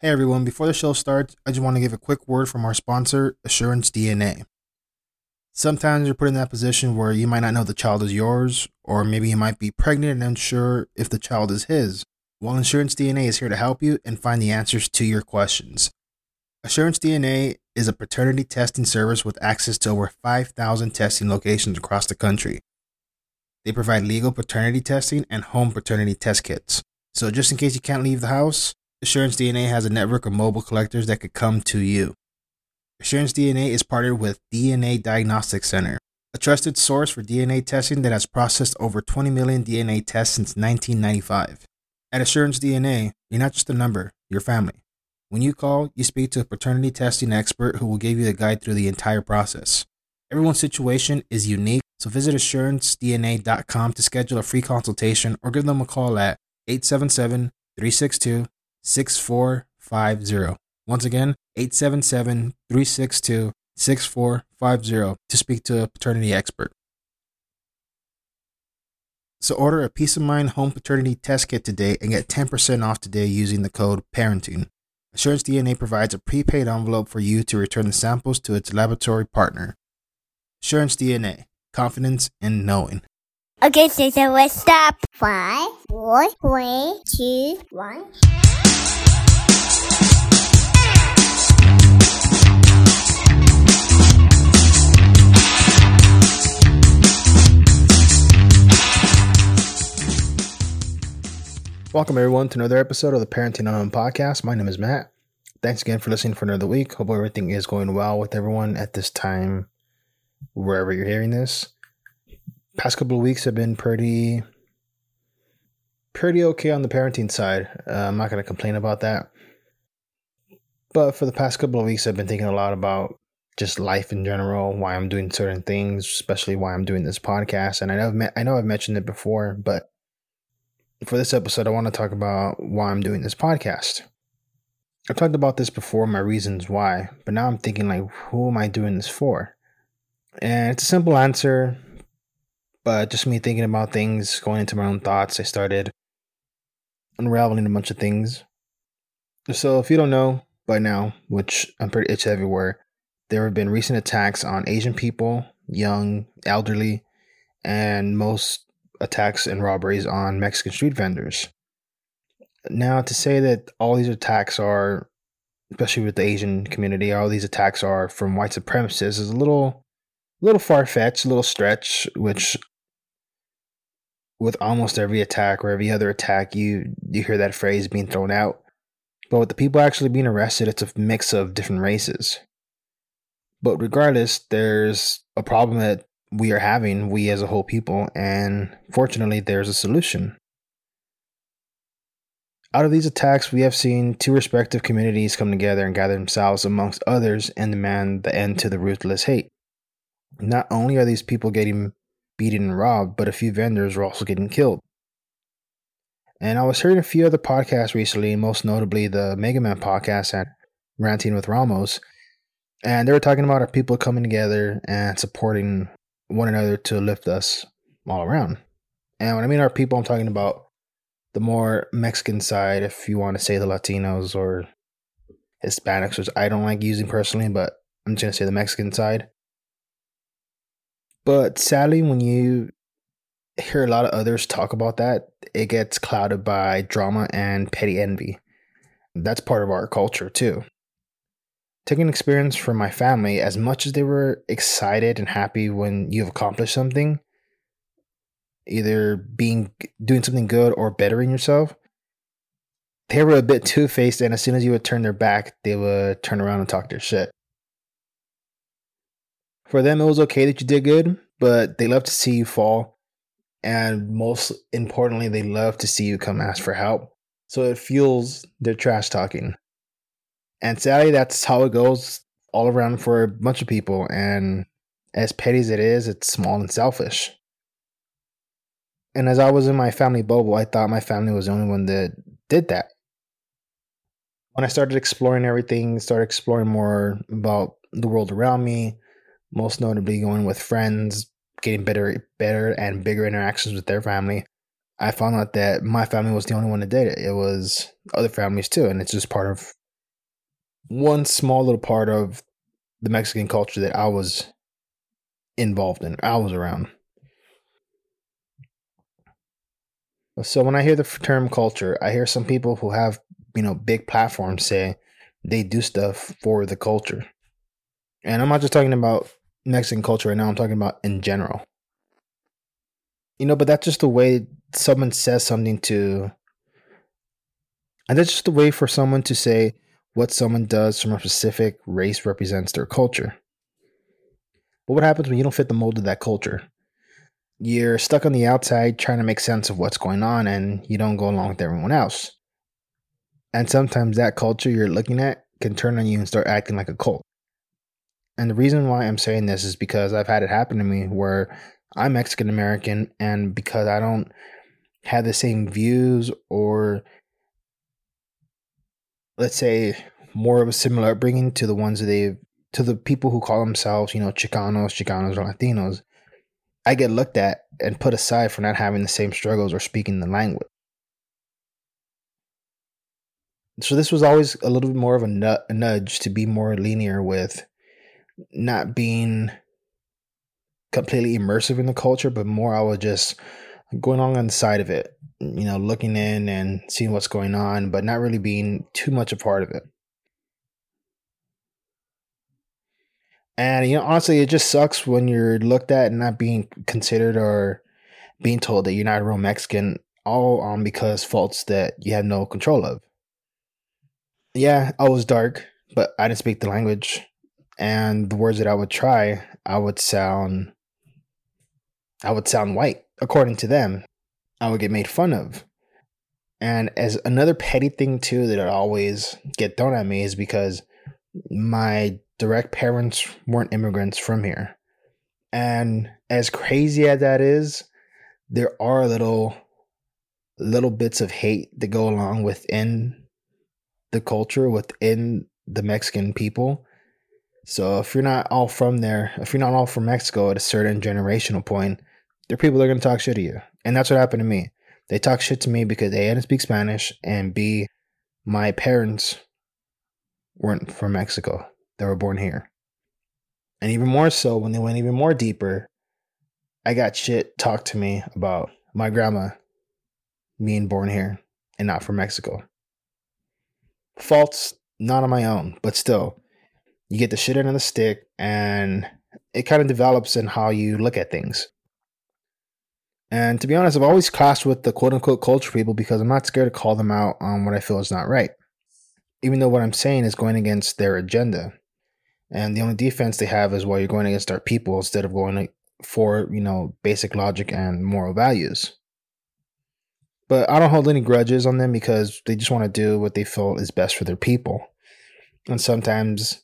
Hey everyone, before the show starts, I just want to give a quick word from our sponsor, Assurance DNA. Sometimes you're put in that position where you might not know the child is yours, or maybe you might be pregnant and unsure if the child is his. Well, Assurance DNA is here to help you and find the answers to your questions. Assurance DNA is a paternity testing service with access to over 5,000 testing locations across the country. They provide legal paternity testing and home paternity test kits. So, just in case you can't leave the house, Assurance DNA has a network of mobile collectors that could come to you. Assurance DNA is partnered with DNA Diagnostics Center, a trusted source for DNA testing that has processed over 20 million DNA tests since 1995. At Assurance DNA, you're not just a number, you're family. When you call, you speak to a paternity testing expert who will give you a guide through the entire process. Everyone's situation is unique, so visit assurancedna.com to schedule a free consultation or give them a call at 877 362 6450. Once again, 877 362 6450 to speak to a paternity expert. So order a Peace of Mind home paternity test kit today and get 10% off today using the code PARENTING. Assurance DNA provides a prepaid envelope for you to return the samples to its laboratory partner. Assurance DNA, confidence in knowing. Okay, so, so let's stop. Five, four, three, two, one. Welcome everyone to another episode of the Parenting Unknown podcast. My name is Matt. Thanks again for listening for another week. Hope everything is going well with everyone at this time, wherever you're hearing this. Past couple of weeks have been pretty, pretty okay on the parenting side. Uh, I'm not going to complain about that. But for the past couple of weeks, I've been thinking a lot about just life in general, why I'm doing certain things, especially why I'm doing this podcast. And I know I've I know I've mentioned it before, but for this episode, I want to talk about why I'm doing this podcast. I've talked about this before, my reasons why, but now I'm thinking, like, who am I doing this for? And it's a simple answer, but just me thinking about things, going into my own thoughts, I started unraveling a bunch of things. So, if you don't know by now, which I'm pretty it's everywhere, there have been recent attacks on Asian people, young, elderly, and most attacks and robberies on Mexican street vendors. Now, to say that all these attacks are, especially with the Asian community, all these attacks are from white supremacists is a little, little far fetched, a little stretch. Which, with almost every attack or every other attack, you you hear that phrase being thrown out. But with the people actually being arrested, it's a mix of different races. But regardless, there's a problem that we are having, we as a whole people, and fortunately, there's a solution. Out of these attacks, we have seen two respective communities come together and gather themselves amongst others and demand the end to the ruthless hate. Not only are these people getting beaten and robbed, but a few vendors were also getting killed. And I was hearing a few other podcasts recently, most notably the Mega Man podcast and Ranting with Ramos, and they were talking about our people coming together and supporting one another to lift us all around. And when I mean our people, I'm talking about the more Mexican side, if you want to say the Latinos or Hispanics, which I don't like using personally, but I'm just going to say the Mexican side. But sadly, when you hear a lot of others talk about that, it gets clouded by drama and petty envy. That's part of our culture too taking experience from my family, as much as they were excited and happy when you've accomplished something, either being doing something good or bettering yourself, they were a bit two faced, and as soon as you would turn their back, they would turn around and talk their shit. For them, it was okay that you did good, but they love to see you fall. And most importantly, they love to see you come ask for help. So it fuels their trash talking. And sadly, that's how it goes all around for a bunch of people. And as petty as it is, it's small and selfish. And as I was in my family bubble, I thought my family was the only one that did that. When I started exploring everything, started exploring more about the world around me, most notably going with friends, getting better, better and bigger interactions with their family, I found out that my family was the only one that did it. It was other families too, and it's just part of one small little part of the Mexican culture that I was involved in, I was around. So when I hear the term culture, I hear some people who have, you know, big platforms say they do stuff for the culture. And I'm not just talking about Mexican culture right now, I'm talking about in general. You know, but that's just the way someone says something to and that's just a way for someone to say what someone does from a specific race represents their culture. But what happens when you don't fit the mold of that culture? You're stuck on the outside trying to make sense of what's going on and you don't go along with everyone else. And sometimes that culture you're looking at can turn on you and start acting like a cult. And the reason why I'm saying this is because I've had it happen to me where I'm Mexican American and because I don't have the same views or let's say more of a similar upbringing to the ones that they to the people who call themselves, you know, Chicanos, Chicanos or Latinos, I get looked at and put aside for not having the same struggles or speaking the language. So this was always a little bit more of a, a nudge to be more linear with not being completely immersive in the culture, but more I was just going on on the side of it, you know, looking in and seeing what's going on, but not really being too much a part of it. And you know, honestly, it just sucks when you're looked at and not being considered or being told that you're not a real Mexican, all on because faults that you have no control of. Yeah, I was dark, but I didn't speak the language, and the words that I would try, I would sound, I would sound white according to them, I would get made fun of. And as another petty thing too that I always get thrown at me is because my direct parents weren't immigrants from here. And as crazy as that is, there are little little bits of hate that go along within the culture, within the Mexican people. So if you're not all from there, if you're not all from Mexico at a certain generational point, there are people that are going to talk shit to you. And that's what happened to me. They talk shit to me because A, I didn't speak Spanish, and B, my parents weren't from Mexico. They were born here. And even more so, when they went even more deeper, I got shit talked to me about my grandma being born here and not from Mexico. Faults not on my own, but still, you get the shit of the stick, and it kind of develops in how you look at things. And to be honest, I've always clashed with the quote unquote culture people because I'm not scared to call them out on what I feel is not right. Even though what I'm saying is going against their agenda. And the only defense they have is while you're going against our people instead of going for, you know, basic logic and moral values. But I don't hold any grudges on them because they just want to do what they feel is best for their people. And sometimes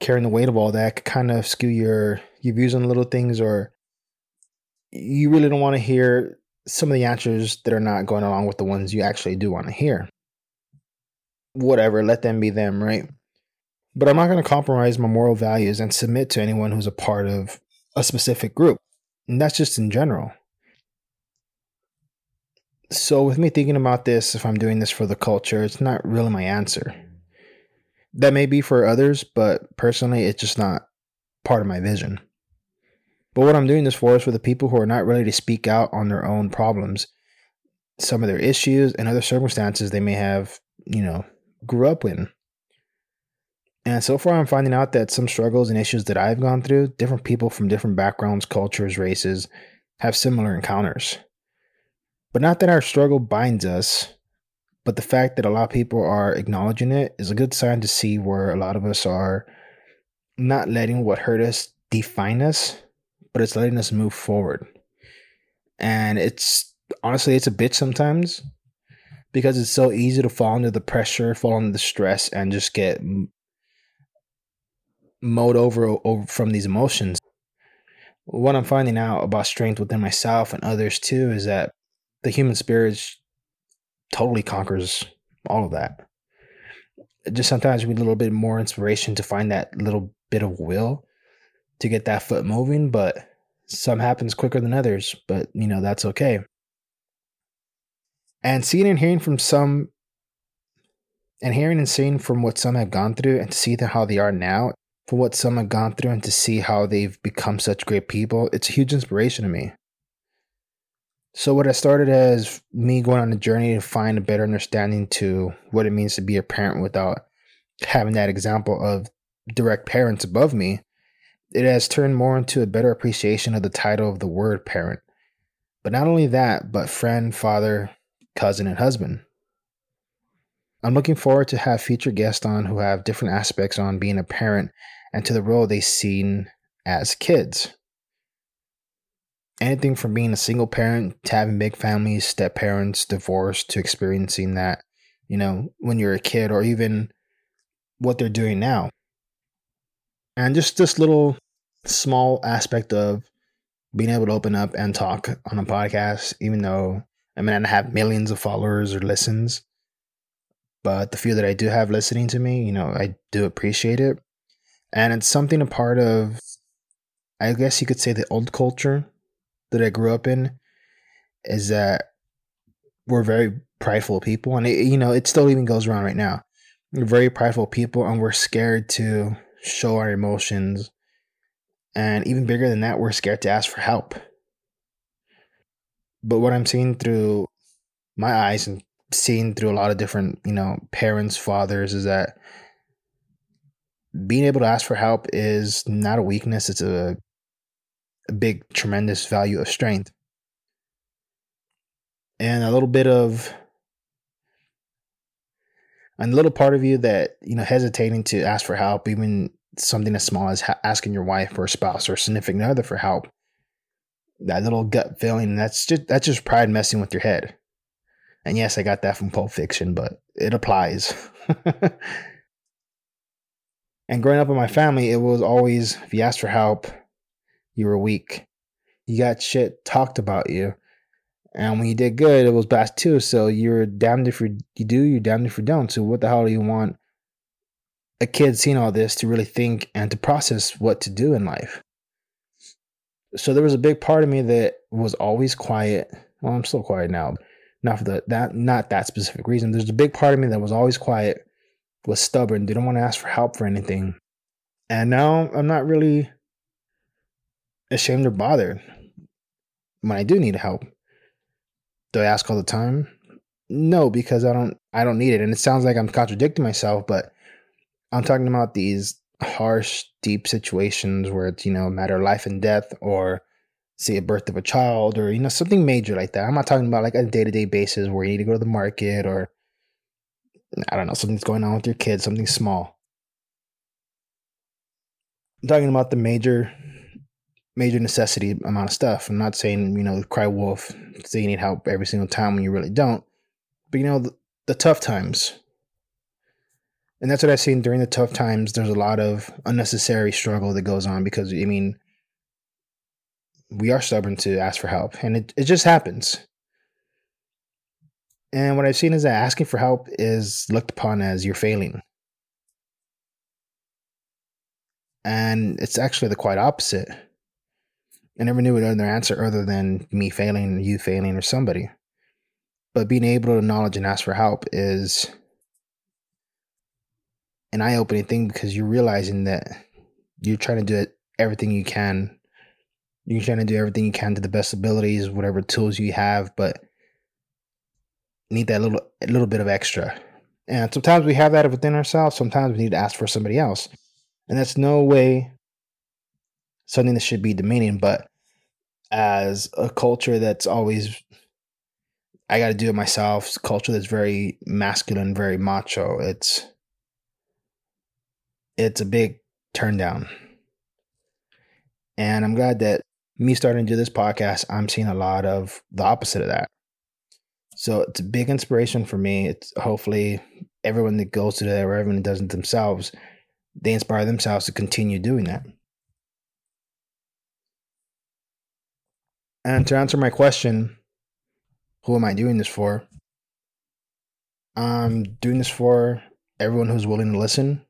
carrying the weight of all that could kind of skew your your views on little things or you really don't want to hear some of the answers that are not going along with the ones you actually do want to hear. Whatever, let them be them, right? But I'm not going to compromise my moral values and submit to anyone who's a part of a specific group. And that's just in general. So, with me thinking about this, if I'm doing this for the culture, it's not really my answer. That may be for others, but personally, it's just not part of my vision. But what I'm doing this for is for the people who are not ready to speak out on their own problems, some of their issues, and other circumstances they may have, you know, grew up in. And so far, I'm finding out that some struggles and issues that I've gone through, different people from different backgrounds, cultures, races, have similar encounters. But not that our struggle binds us, but the fact that a lot of people are acknowledging it is a good sign to see where a lot of us are not letting what hurt us define us, but it's letting us move forward. And it's honestly, it's a bitch sometimes because it's so easy to fall under the pressure, fall under the stress, and just get mowed over, over from these emotions. What I'm finding out about strength within myself and others too is that the human spirit totally conquers all of that. Just sometimes we need a little bit more inspiration to find that little bit of will to get that foot moving, but some happens quicker than others, but you know, that's okay. And seeing and hearing from some And hearing and seeing from what some have gone through and to see how they are now, for what some have gone through and to see how they've become such great people, it's a huge inspiration to me. So, what I started as me going on a journey to find a better understanding to what it means to be a parent without having that example of direct parents above me, it has turned more into a better appreciation of the title of the word parent. But not only that, but friend, father, cousin, and husband. I'm looking forward to have future guests on who have different aspects on being a parent and to the role they've seen as kids. Anything from being a single parent to having big families, step parents, divorce to experiencing that, you know, when you're a kid or even what they're doing now. And just this little small aspect of being able to open up and talk on a podcast, even though I mean I don't have millions of followers or listens, but the few that I do have listening to me, you know, I do appreciate it. And it's something a part of, I guess you could say, the old culture that I grew up in is that we're very prideful people. And, it, you know, it still even goes around right now. We're very prideful people and we're scared to show our emotions. And even bigger than that, we're scared to ask for help. But what I'm seeing through my eyes and seeing through a lot of different, you know, parents, fathers, is that being able to ask for help is not a weakness, it's a, a big, tremendous value of strength. And a little bit of and a little part of you that, you know, hesitating to ask for help, even something as small as asking your wife or spouse or significant other for help. That little gut feeling, that's just that's just pride messing with your head. And yes, I got that from Pulp Fiction, but it applies. and growing up in my family, it was always if you asked for help, you were weak. You got shit talked about you. And when you did good, it was bad too. So you're damned if you do, you're damned if you don't. So what the hell do you want a kid seeing all this to really think and to process what to do in life? So there was a big part of me that was always quiet. Well, I'm still quiet now not for the that not that specific reason. There's a big part of me that was always quiet, was stubborn, didn't want to ask for help for anything. And now I'm not really ashamed or bothered when I do need help. Do I ask all the time? No, because I don't I don't need it. And it sounds like I'm contradicting myself, but I'm talking about these harsh, deep situations where it's, you know, matter of life and death or say a birth of a child or you know something major like that. I'm not talking about like a day to day basis where you need to go to the market or I don't know something's going on with your kids, something small. I'm talking about the major, major necessity amount of stuff. I'm not saying you know cry wolf, say you need help every single time when you really don't, but you know the, the tough times. And that's what I've seen during the tough times. There's a lot of unnecessary struggle that goes on because I mean we are stubborn to ask for help, and it, it just happens. And what I've seen is that asking for help is looked upon as you're failing. And it's actually the quite opposite. I never knew another answer other than me failing, you failing, or somebody. But being able to acknowledge and ask for help is an eye opening thing because you're realizing that you're trying to do everything you can you're trying to do everything you can to the best abilities, whatever tools you have, but need that little little bit of extra. And sometimes we have that within ourselves. Sometimes we need to ask for somebody else, and that's no way something that should be demeaning. But as a culture that's always I got to do it myself. Culture that's very masculine, very macho. It's it's a big turn down. And I'm glad that me starting to do this podcast, I'm seeing a lot of the opposite of that. So it's a big inspiration for me. It's hopefully everyone that goes to that or everyone that does it themselves, they inspire themselves to continue doing that. And to answer my question, who am I doing this for? I'm doing this for everyone who's willing to listen,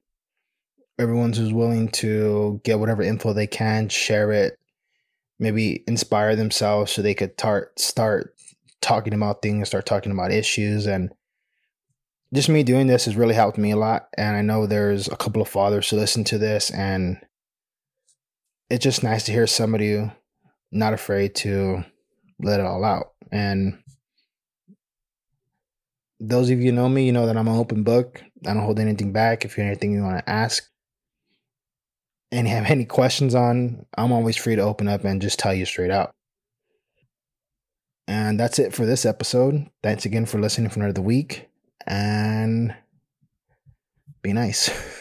everyone who's willing to get whatever info they can, share it, maybe inspire themselves so they could tar- start talking about things, start talking about issues, and just me doing this has really helped me a lot. And I know there's a couple of fathers who listen to this, and it's just nice to hear somebody not afraid to let it all out. And those of you know me, you know that I'm an open book. I don't hold anything back. If you have anything you want to ask and have any questions on, I'm always free to open up and just tell you straight out. And that's it for this episode. Thanks again for listening for another week and be nice.